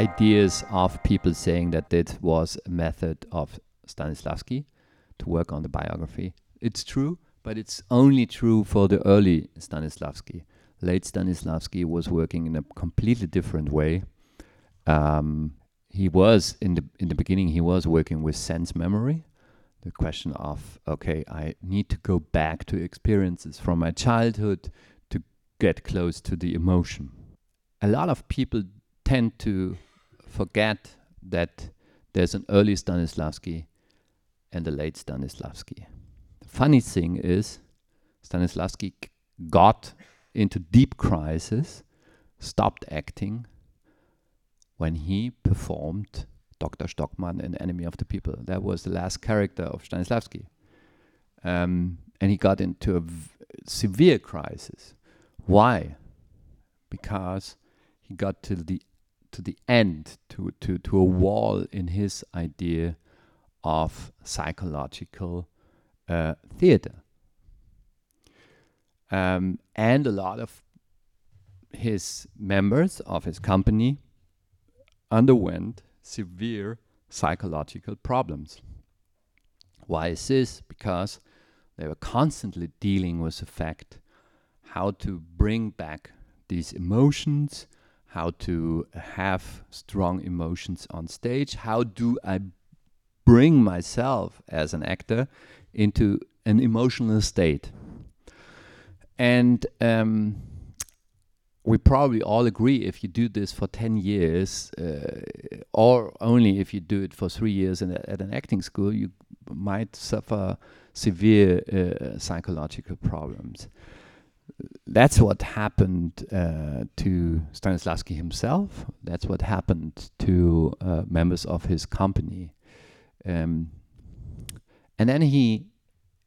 ideas of people saying that it was a method of Stanislavski to work on the biography. It's true, but it's only true for the early Stanislavski. Late Stanislavski was working in a completely different way. Um, he was in the in the beginning he was working with sense memory the question of okay i need to go back to experiences from my childhood to get close to the emotion a lot of people tend to forget that there's an early stanislavski and a late stanislavski the funny thing is stanislavski got into deep crisis stopped acting when he performed Dr. Stockmann in Enemy of the People. That was the last character of Stanislavski. Um, and he got into a severe crisis. Why? Because he got to the to the end, to, to, to a wall in his idea of psychological uh, theater. Um, and a lot of his members of his company underwent severe psychological problems. Why is this? Because they were constantly dealing with the fact how to bring back these emotions, how to have strong emotions on stage, how do I bring myself as an actor into an emotional state. And um, we probably all agree if you do this for 10 years uh, or only if you do it for three years a, at an acting school you might suffer severe uh, psychological problems that's what happened uh, to Stanislavski himself. That's what happened to uh, members of his company. Um, and then he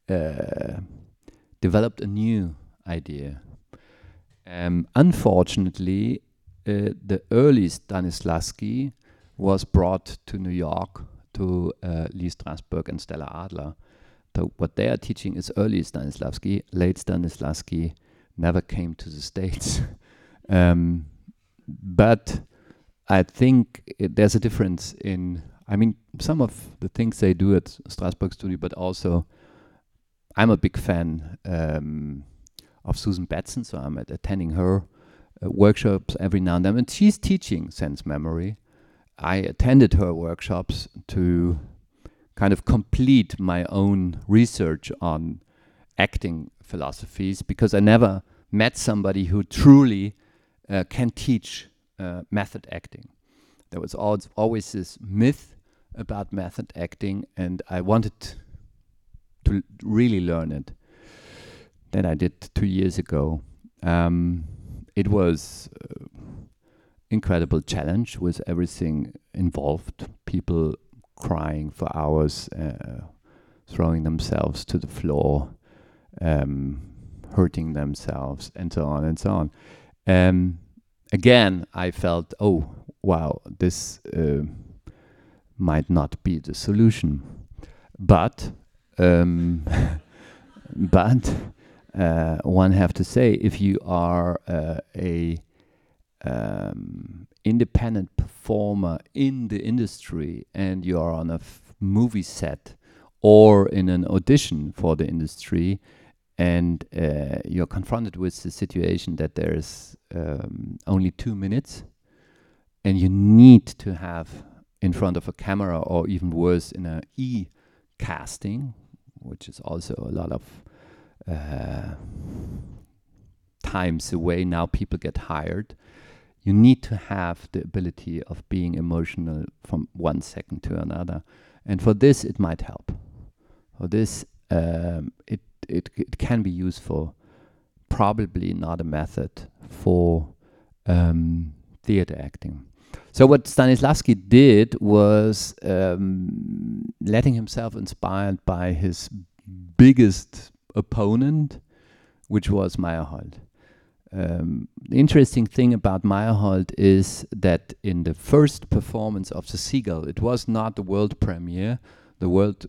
uh, developed a new idea um, unfortunately, uh, the early Stanislavski was brought to New York to uh, Lee Strasberg and Stella Adler. So what they are teaching is early Stanislavski. Late Stanislavski never came to the States. um, but I think it, there's a difference in, I mean, some of the things they do at Strasberg Studio, but also I'm a big fan. Um, of Susan Batson, so I'm attending her uh, workshops every now and then. And she's teaching sense memory. I attended her workshops to kind of complete my own research on acting philosophies because I never met somebody who truly uh, can teach uh, method acting. There was always this myth about method acting, and I wanted to really learn it that I did two years ago. Um, it was uh, incredible challenge with everything involved. People crying for hours, uh, throwing themselves to the floor, um, hurting themselves, and so on and so on. Um, again, I felt, oh wow, this uh, might not be the solution, but um, but uh, one have to say if you are uh, a um, independent performer in the industry and you are on a movie set or in an audition for the industry and uh, you're confronted with the situation that there's um, only two minutes and you need to have in front of a camera or even worse in a e casting which is also a lot of uh, times away. Now people get hired. You need to have the ability of being emotional from one second to another, and for this it might help. For this, um, it, it it can be useful. Probably not a method for um, theater acting. So what Stanislavski did was um, letting himself inspired by his biggest opponent, which was Meyerhold. Um, the interesting thing about Meyerhold is that in the first performance of The Seagull, it was not the world premiere. The world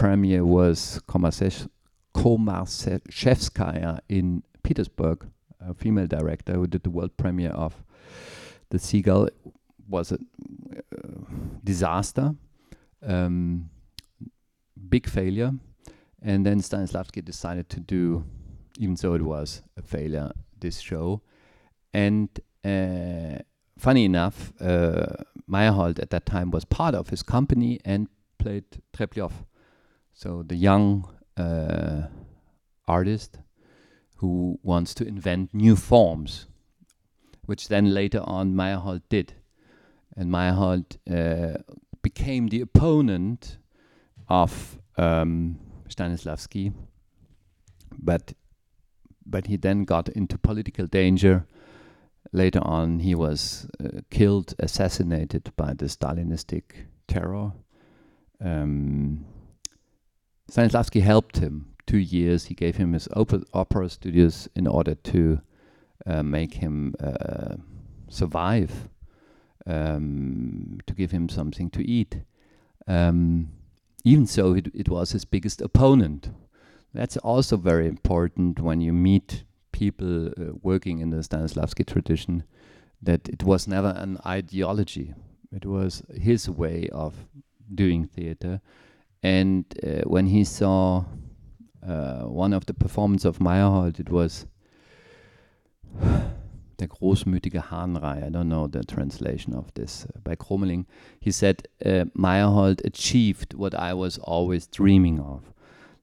premiere was Komissarzhevskaya in Petersburg, a female director who did the world premiere of The Seagull, It was a uh, disaster, um, big failure, and then Stanislavski decided to do, even though it was a failure, this show, and uh, funny enough, uh, Meyerhold at that time was part of his company and played Treplyov, so the young uh, artist who wants to invent new forms, which then later on Meyerhold did. And Meyerhold uh, became the opponent of um, Stanislavski, but but he then got into political danger. Later on, he was uh, killed, assassinated by the Stalinistic terror. Um, Stanislavski helped him two years. He gave him his op- opera studios in order to uh, make him uh, survive, um, to give him something to eat. Um, even so, it, it was his biggest opponent. That's also very important when you meet people uh, working in the Stanislavski tradition, that it was never an ideology. It was his way of doing theater and uh, when he saw uh, one of the performances of Meyerhold, it was der großmütige Hahnrei. I don't know the translation of this uh, by Crommelynck. He said uh, Meyerhold achieved what I was always dreaming of,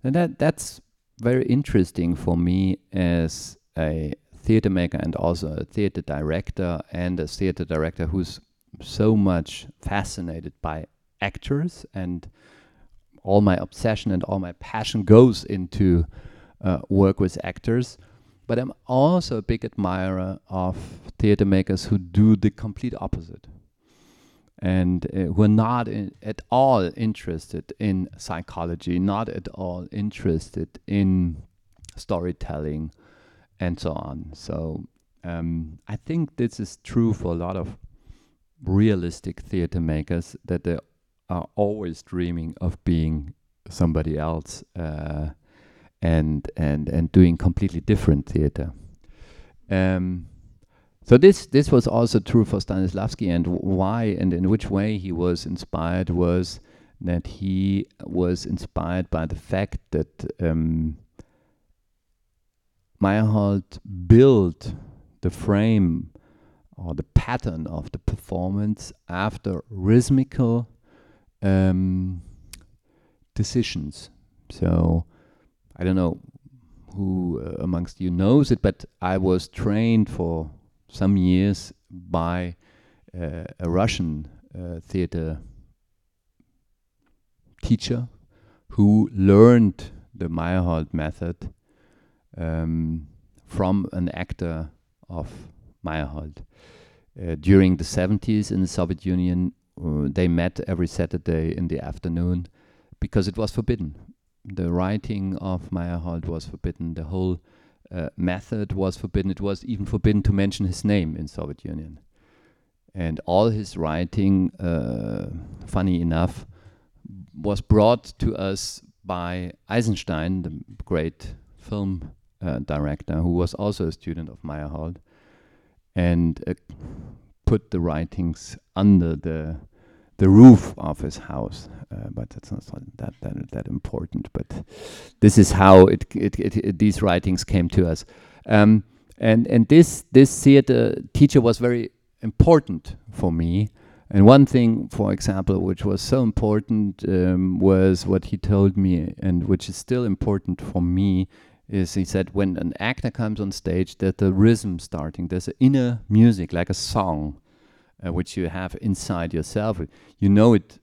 and that that's very interesting for me as a theater maker and also a theater director and a theater director who's so much fascinated by actors and all my obsession and all my passion goes into uh, work with actors. But I'm also a big admirer of theater makers who do the complete opposite and uh, who are not at all interested in psychology, not at all interested in storytelling, and so on. So um, I think this is true for a lot of realistic theater makers that they are always dreaming of being somebody else uh, and and and doing completely different theater. Um, so this this was also true for Stanislavski, and why and in which way he was inspired was that he was inspired by the fact that um, Meyerhold built the frame or the pattern of the performance after rhythmical um, decisions. So I don't know who uh, amongst you knows it, but I was trained for some years by uh, a Russian uh, theater teacher who learned the Meyerhold method um, from an actor of Meyerhold. Uh, during the 70s in the Soviet Union, uh, they met every Saturday in the afternoon because it was forbidden. The writing of Meyerhold was forbidden. The whole uh, method was forbidden. It was even forbidden to mention his name in Soviet Union. And all his writing, uh, funny enough, was brought to us by Eisenstein, the great film uh, director, who was also a student of Meyerhold, and uh, put the writings under the the roof of his house. Uh, but that's not that, that that important. But this is how it, it, it, it these writings came to us. Um, and and this this theater teacher was very important for me. And one thing, for example, which was so important um, was what he told me, and which is still important for me, is he said when an actor comes on stage, that the rhythm starting, there's an inner music like a song uh, which you have inside yourself. You know it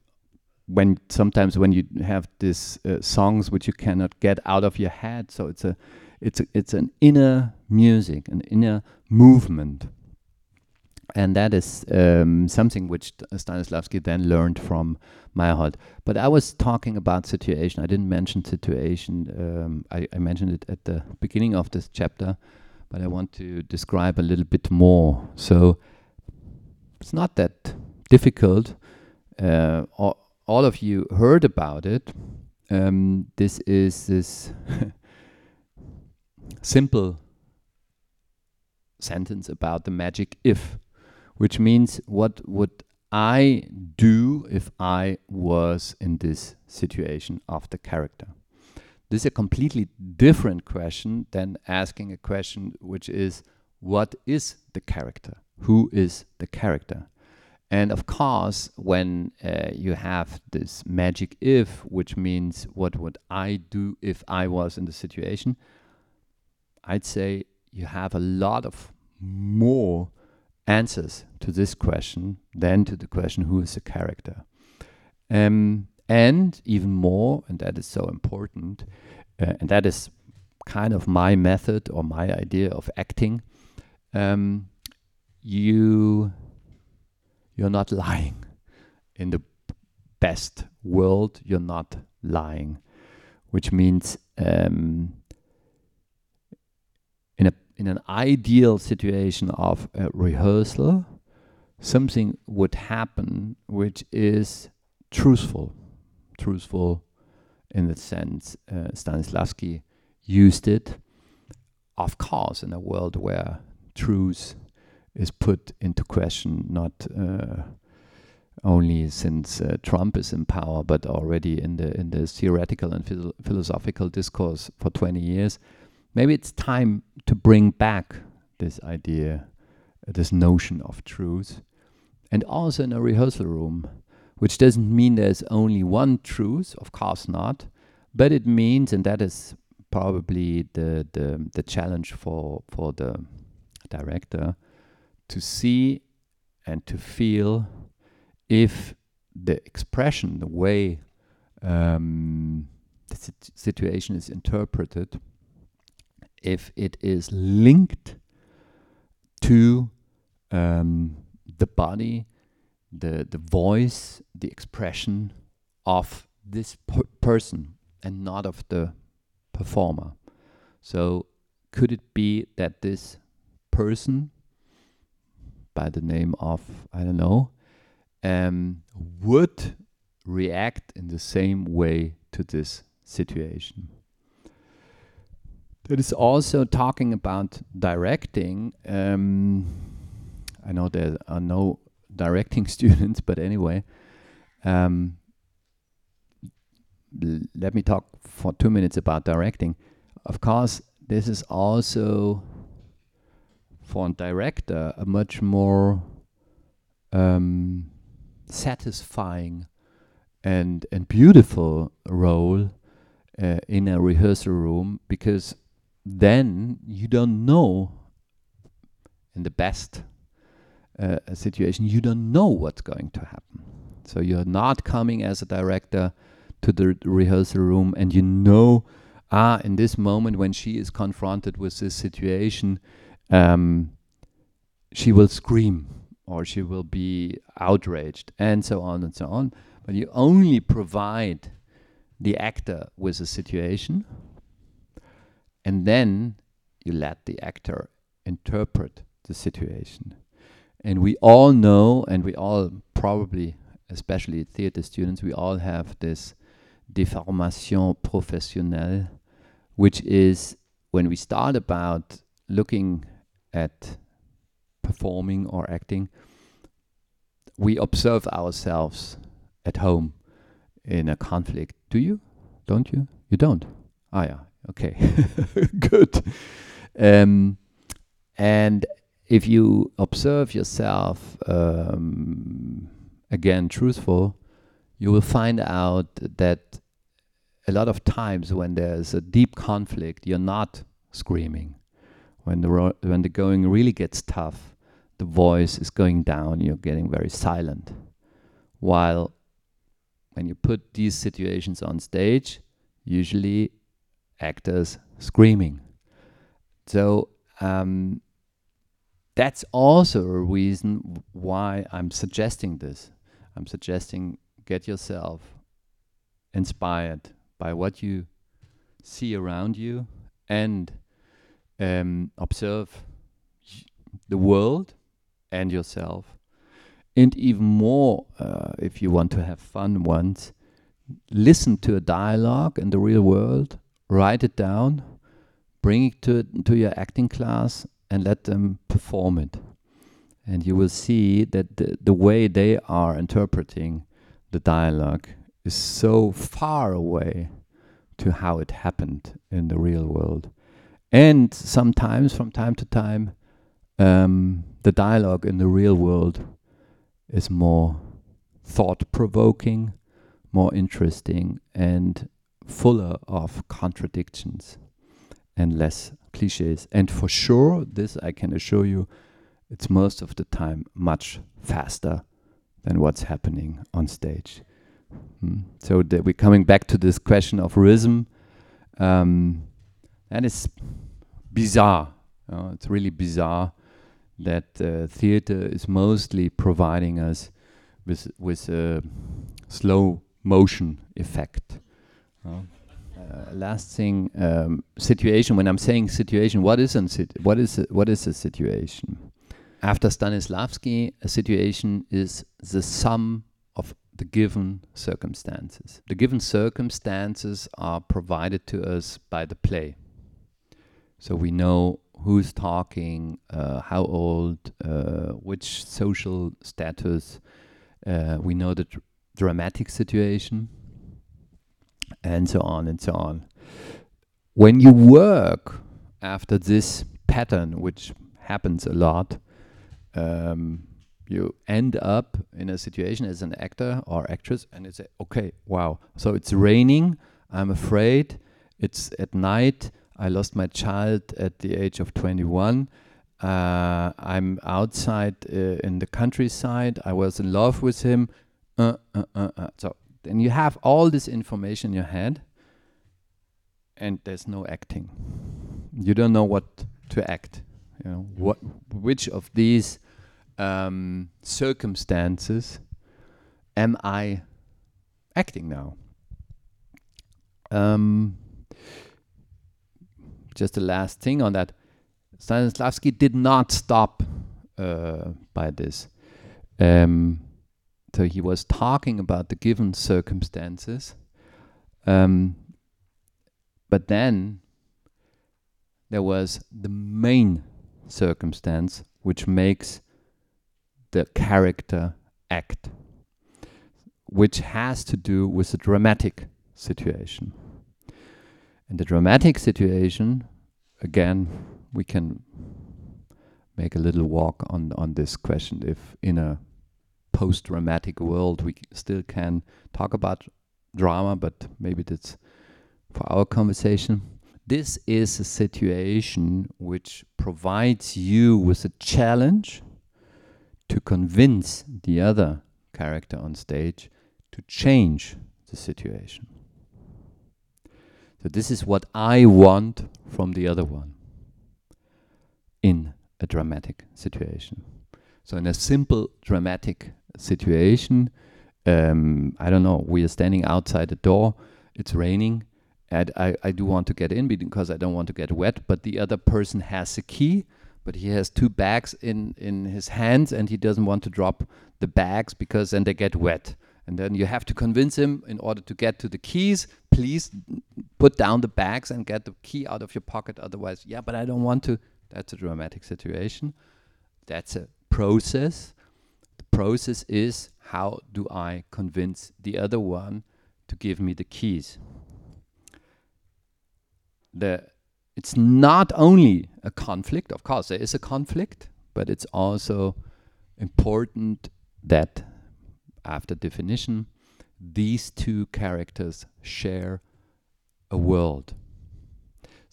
when sometimes when you have these uh, songs which you cannot get out of your head. So it's a it's a, it's an inner music, an inner movement, and that is um, something which Stanislavski then learned from Meyerhold. But I was talking about situation. I didn't mention situation. Um, I, I mentioned it at the beginning of this chapter, but I want to describe a little bit more. So it's not that difficult. Uh, all, of you heard about it. Um, this is this simple sentence about the magic if, which means what would I do if I was in this situation of the character? This is a completely different question than asking a question which is what is the character? Who is the character? And of course, when uh, you have this magic if, which means what would I do if I was in the situation, I'd say you have a lot of more answers to this question than to the question who is the character. Um, and even more, and that is so important, uh, and that is kind of my method or my idea of acting. Um, you you're not lying. In the best world, you're not lying, which means um, in an ideal situation of a rehearsal, something would happen which is truthful, truthful in the sense uh, Stanislavski used it. Of course, in a world where truth is put into question not uh, only since uh, Trump is in power, but already in the in the theoretical and phil philosophical discourse for 20 years. Maybe it's time to bring back this idea, this notion of truth, and also in a rehearsal room, which doesn't mean there's only one truth, of course not, but it means, and that is probably the the, the challenge for for the director to see and to feel if the expression, the way um, the sit situation is interpreted, if it is linked to um, the body, the the voice, the expression of this per person, and not of the performer. So, could it be that this person by the name of, I don't know, um, would react in the same way to this situation. That is also talking about directing. Um, I know there are no directing students, but anyway, um, let me talk for two minutes about directing. Of course, this is also for a director a much more um, satisfying and and beautiful role uh, in a rehearsal room because then you don't know in the best uh, situation you don't know what's going to happen so you're not coming as a director to the rehearsal room and you know ah in this moment when she is confronted with this situation um, she will scream or she will be outraged and so on and so on. But you only provide the actor with a situation and then you let the actor interpret the situation. And we all know, and we all probably, especially theater students, we all have this déformation professionnelle, which is when we start about looking at performing or acting, we observe ourselves at home in a conflict. Do you? Don't you? You don't? Ah, yeah. Okay. Good. Um, and if you observe yourself, um, again, truthful, you will find out that a lot of times when there's a deep conflict, you're not screaming when the ro- when the going really gets tough, the voice is going down. You're getting very silent. While when you put these situations on stage, usually actors screaming. So um, that's also a reason why I'm suggesting this. I'm suggesting get yourself inspired by what you see around you and um, observe the world and yourself. And even more, uh, if you want to have fun once, listen to a dialogue in the real world, write it down, bring it to, to your acting class, and let them perform it. and you will see that the, the way they are interpreting the dialogue is so far away to how it happened in the real world. And sometimes, from time to time, um, the dialogue in the real world is more thought provoking, more interesting, and fuller of contradictions and less cliches. And for sure, this I can assure you, it's most of the time much faster than what's happening on stage. Hmm. So we're coming back to this question of rhythm. Um, and it's bizarre. It's really bizarre that uh, theater is mostly providing us with with a slow motion effect. Uh, last thing, um, situation. When I'm saying situation, what is an what is a, what is a situation? After Stanislavski, a situation is the sum of the given circumstances. The given circumstances are provided to us by the play. So we know who's talking, uh, how old, uh, which social status. Uh, we know the dr dramatic situation, and so on and so on. When you work after this pattern, which happens a lot, um, you end up in a situation as an actor or actress, and it's okay, wow. So it's raining. I'm afraid. It's at night. I lost my child at the age of 21. Uh, I'm outside uh, in the countryside. I was in love with him. Uh, uh, uh, uh. so then you have all this information in your head, and there's no acting. You don't know what to act. You know what, which of these um, circumstances am I acting now? Um, just the last thing on that. Stanislavski did not stop uh, by this. Um, so he was talking about the given circumstances. Um, but then there was the main circumstance which makes the character act, which has to do with the dramatic situation. And the dramatic situation, again, we can make a little walk on, on this question. If in a post dramatic world, we still can talk about drama, but maybe that's for our conversation. This is a situation which provides you with a challenge to convince the other character on stage to change the situation. So, this is what I want from the other one in a dramatic situation. So, in a simple dramatic situation, um, I don't know, we are standing outside the door, it's raining, and I, I do want to get in because I don't want to get wet, but the other person has a key but he has two bags in in his hands and he doesn't want to drop the bags because then they get wet. And then you have to convince him in order to get to the keys please put down the bags and get the key out of your pocket otherwise yeah but i don't want to. That's a dramatic situation. That's a process the process is how do i convince the other one to give me the keys the it's not only a conflict, of course, there is a conflict, but it's also important that, after definition, these two characters share a world.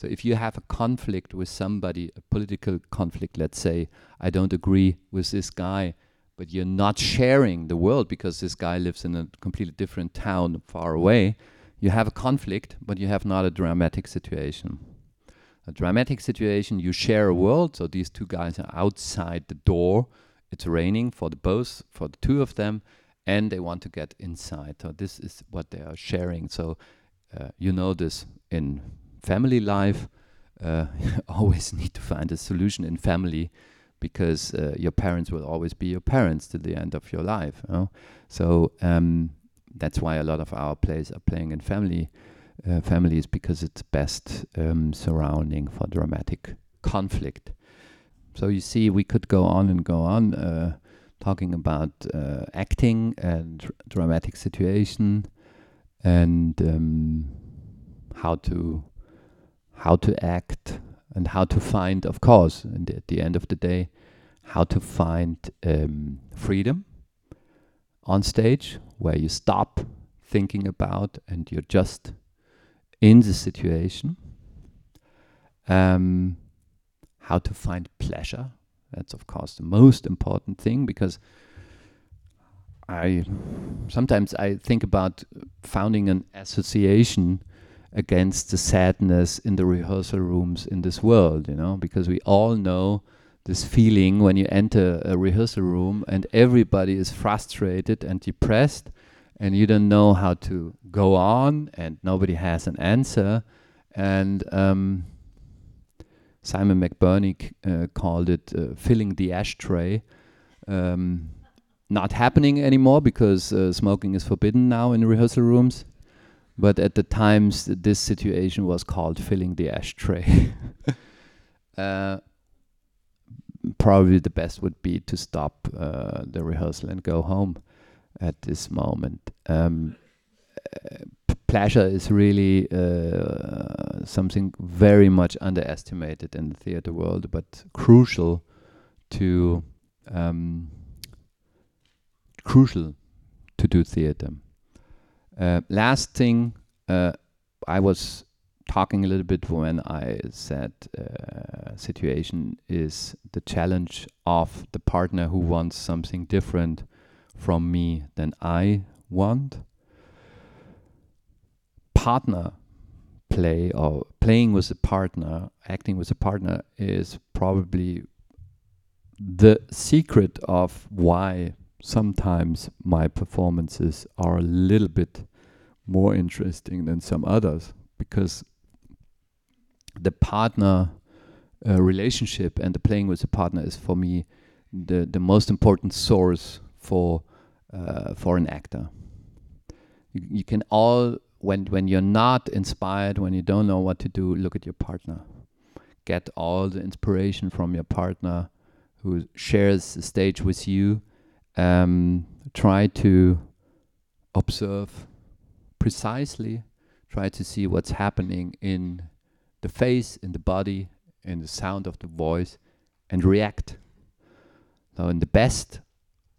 So if you have a conflict with somebody, a political conflict, let's say, I don't agree with this guy, but you're not sharing the world because this guy lives in a completely different town far away, you have a conflict, but you have not a dramatic situation a dramatic situation. You share a world, so these two guys are outside the door. It's raining for the both for the two of them, and they want to get inside. So this is what they are sharing. So uh, you know this in family life. Uh, always need to find a solution in family because uh, your parents will always be your parents to the end of your life. You know? So um, that's why a lot of our plays are playing in family uh, families because it's best um, surrounding for dramatic conflict. So you see, we could go on and go on uh, talking about uh, acting and dr- dramatic situation and um, how to how to act and how to find, of course, and at the end of the day, how to find um, freedom on stage where you stop thinking about and you're just in the situation. Um, how to find pleasure. That's, of course, the most important thing because I sometimes I think about founding an association against the sadness in the rehearsal rooms in this world, you know, because we all know this feeling when you enter a rehearsal room and everybody is frustrated and depressed and you don't know how to go on and nobody has an answer and um, Simon McBurney uh, called it uh, filling the ashtray. Um, not happening anymore because uh, smoking is forbidden now in rehearsal rooms. But at the times, this situation was called filling the ashtray. Uh, probably the best would be to stop uh, the rehearsal and go home at this moment. Um, pleasure is really uh, something very much underestimated in the theater world, but crucial to um, crucial to do theater. Uh, last thing, uh, I was talking a little bit when I said uh, situation is the challenge of the partner who wants something different from me than I want. Partner play or playing with a partner, acting with a partner is probably the secret of why sometimes my performances are a little bit more interesting than some others because the partner uh, relationship and the playing with the partner is for me the the most important source for uh, for an actor. You, you can all when when you're not inspired, when you don't know what to do, look at your partner. Get all the inspiration from your partner who shares the stage with you. Um, try to observe precisely. Try to see what's happening in the face, in the body, in the sound of the voice, and react. Now, in the best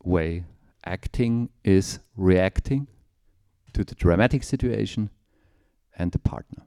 way, acting is reacting to the dramatic situation and the partner.